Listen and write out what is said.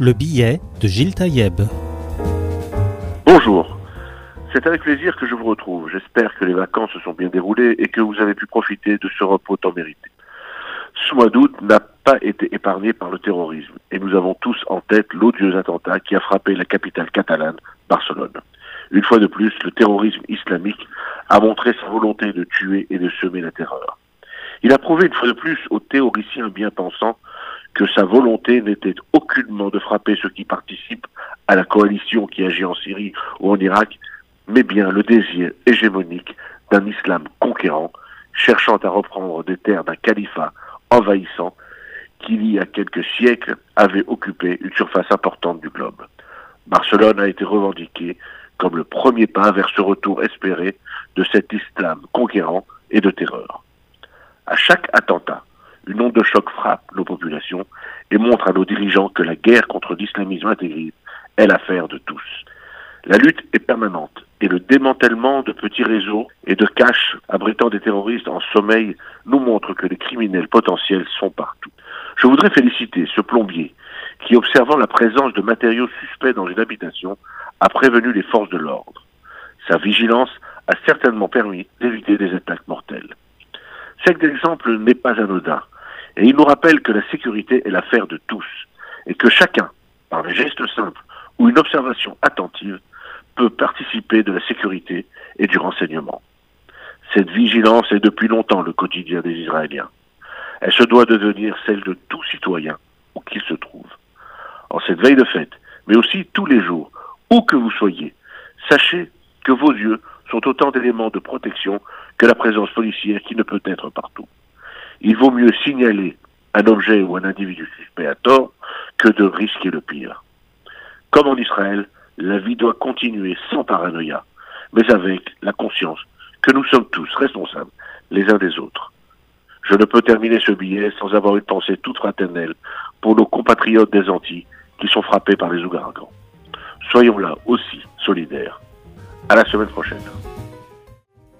Le billet de Gilles Taïeb. Bonjour. C'est avec plaisir que je vous retrouve. J'espère que les vacances se sont bien déroulées et que vous avez pu profiter de ce repos tant mérité. D'août n'a pas été épargné par le terrorisme et nous avons tous en tête l'odieux attentat qui a frappé la capitale catalane, Barcelone. Une fois de plus, le terrorisme islamique a montré sa volonté de tuer et de semer la terreur. Il a prouvé une fois de plus aux théoriciens bien pensants que sa volonté n'était aucunement de frapper ceux qui participent à la coalition qui agit en Syrie ou en Irak, mais bien le désir hégémonique d'un islam conquérant, cherchant à reprendre des terres d'un califat envahissant qui, il y a quelques siècles, avait occupé une surface importante du globe. Barcelone a été revendiquée comme le premier pas vers ce retour espéré de cet islam conquérant et de terreur. À chaque attentat, une onde de choc frappe nos populations et montre à nos dirigeants que la guerre contre l'islamisme intégriste est l'affaire de tous. La lutte est permanente et le démantèlement de petits réseaux et de caches abritant des terroristes en sommeil nous montre que les criminels potentiels sont partout. Je voudrais féliciter ce plombier qui, observant la présence de matériaux suspects dans une habitation, a prévenu les forces de l'ordre. Sa vigilance a certainement permis d'éviter des attaques mortelles. Cet exemple n'est pas anodin, et il nous rappelle que la sécurité est l'affaire de tous, et que chacun, par des gestes simples ou une observation attentive, peut participer de la sécurité et du renseignement. Cette vigilance est depuis longtemps le quotidien des Israéliens. Elle se doit devenir celle de tout citoyen, où qu'il se trouve. En cette veille de fête, mais aussi tous les jours, où que vous soyez, sachez que vos yeux sont autant d'éléments de protection que la présence policière qui ne peut être partout. Il vaut mieux signaler un objet ou un individu suspect à tort que de risquer le pire. Comme en Israël, la vie doit continuer sans paranoïa, mais avec la conscience que nous sommes tous responsables les uns des autres. Je ne peux terminer ce billet sans avoir une pensée toute fraternelle pour nos compatriotes des Antilles qui sont frappés par les ouragans. Soyons là aussi solidaires. À la semaine prochaine.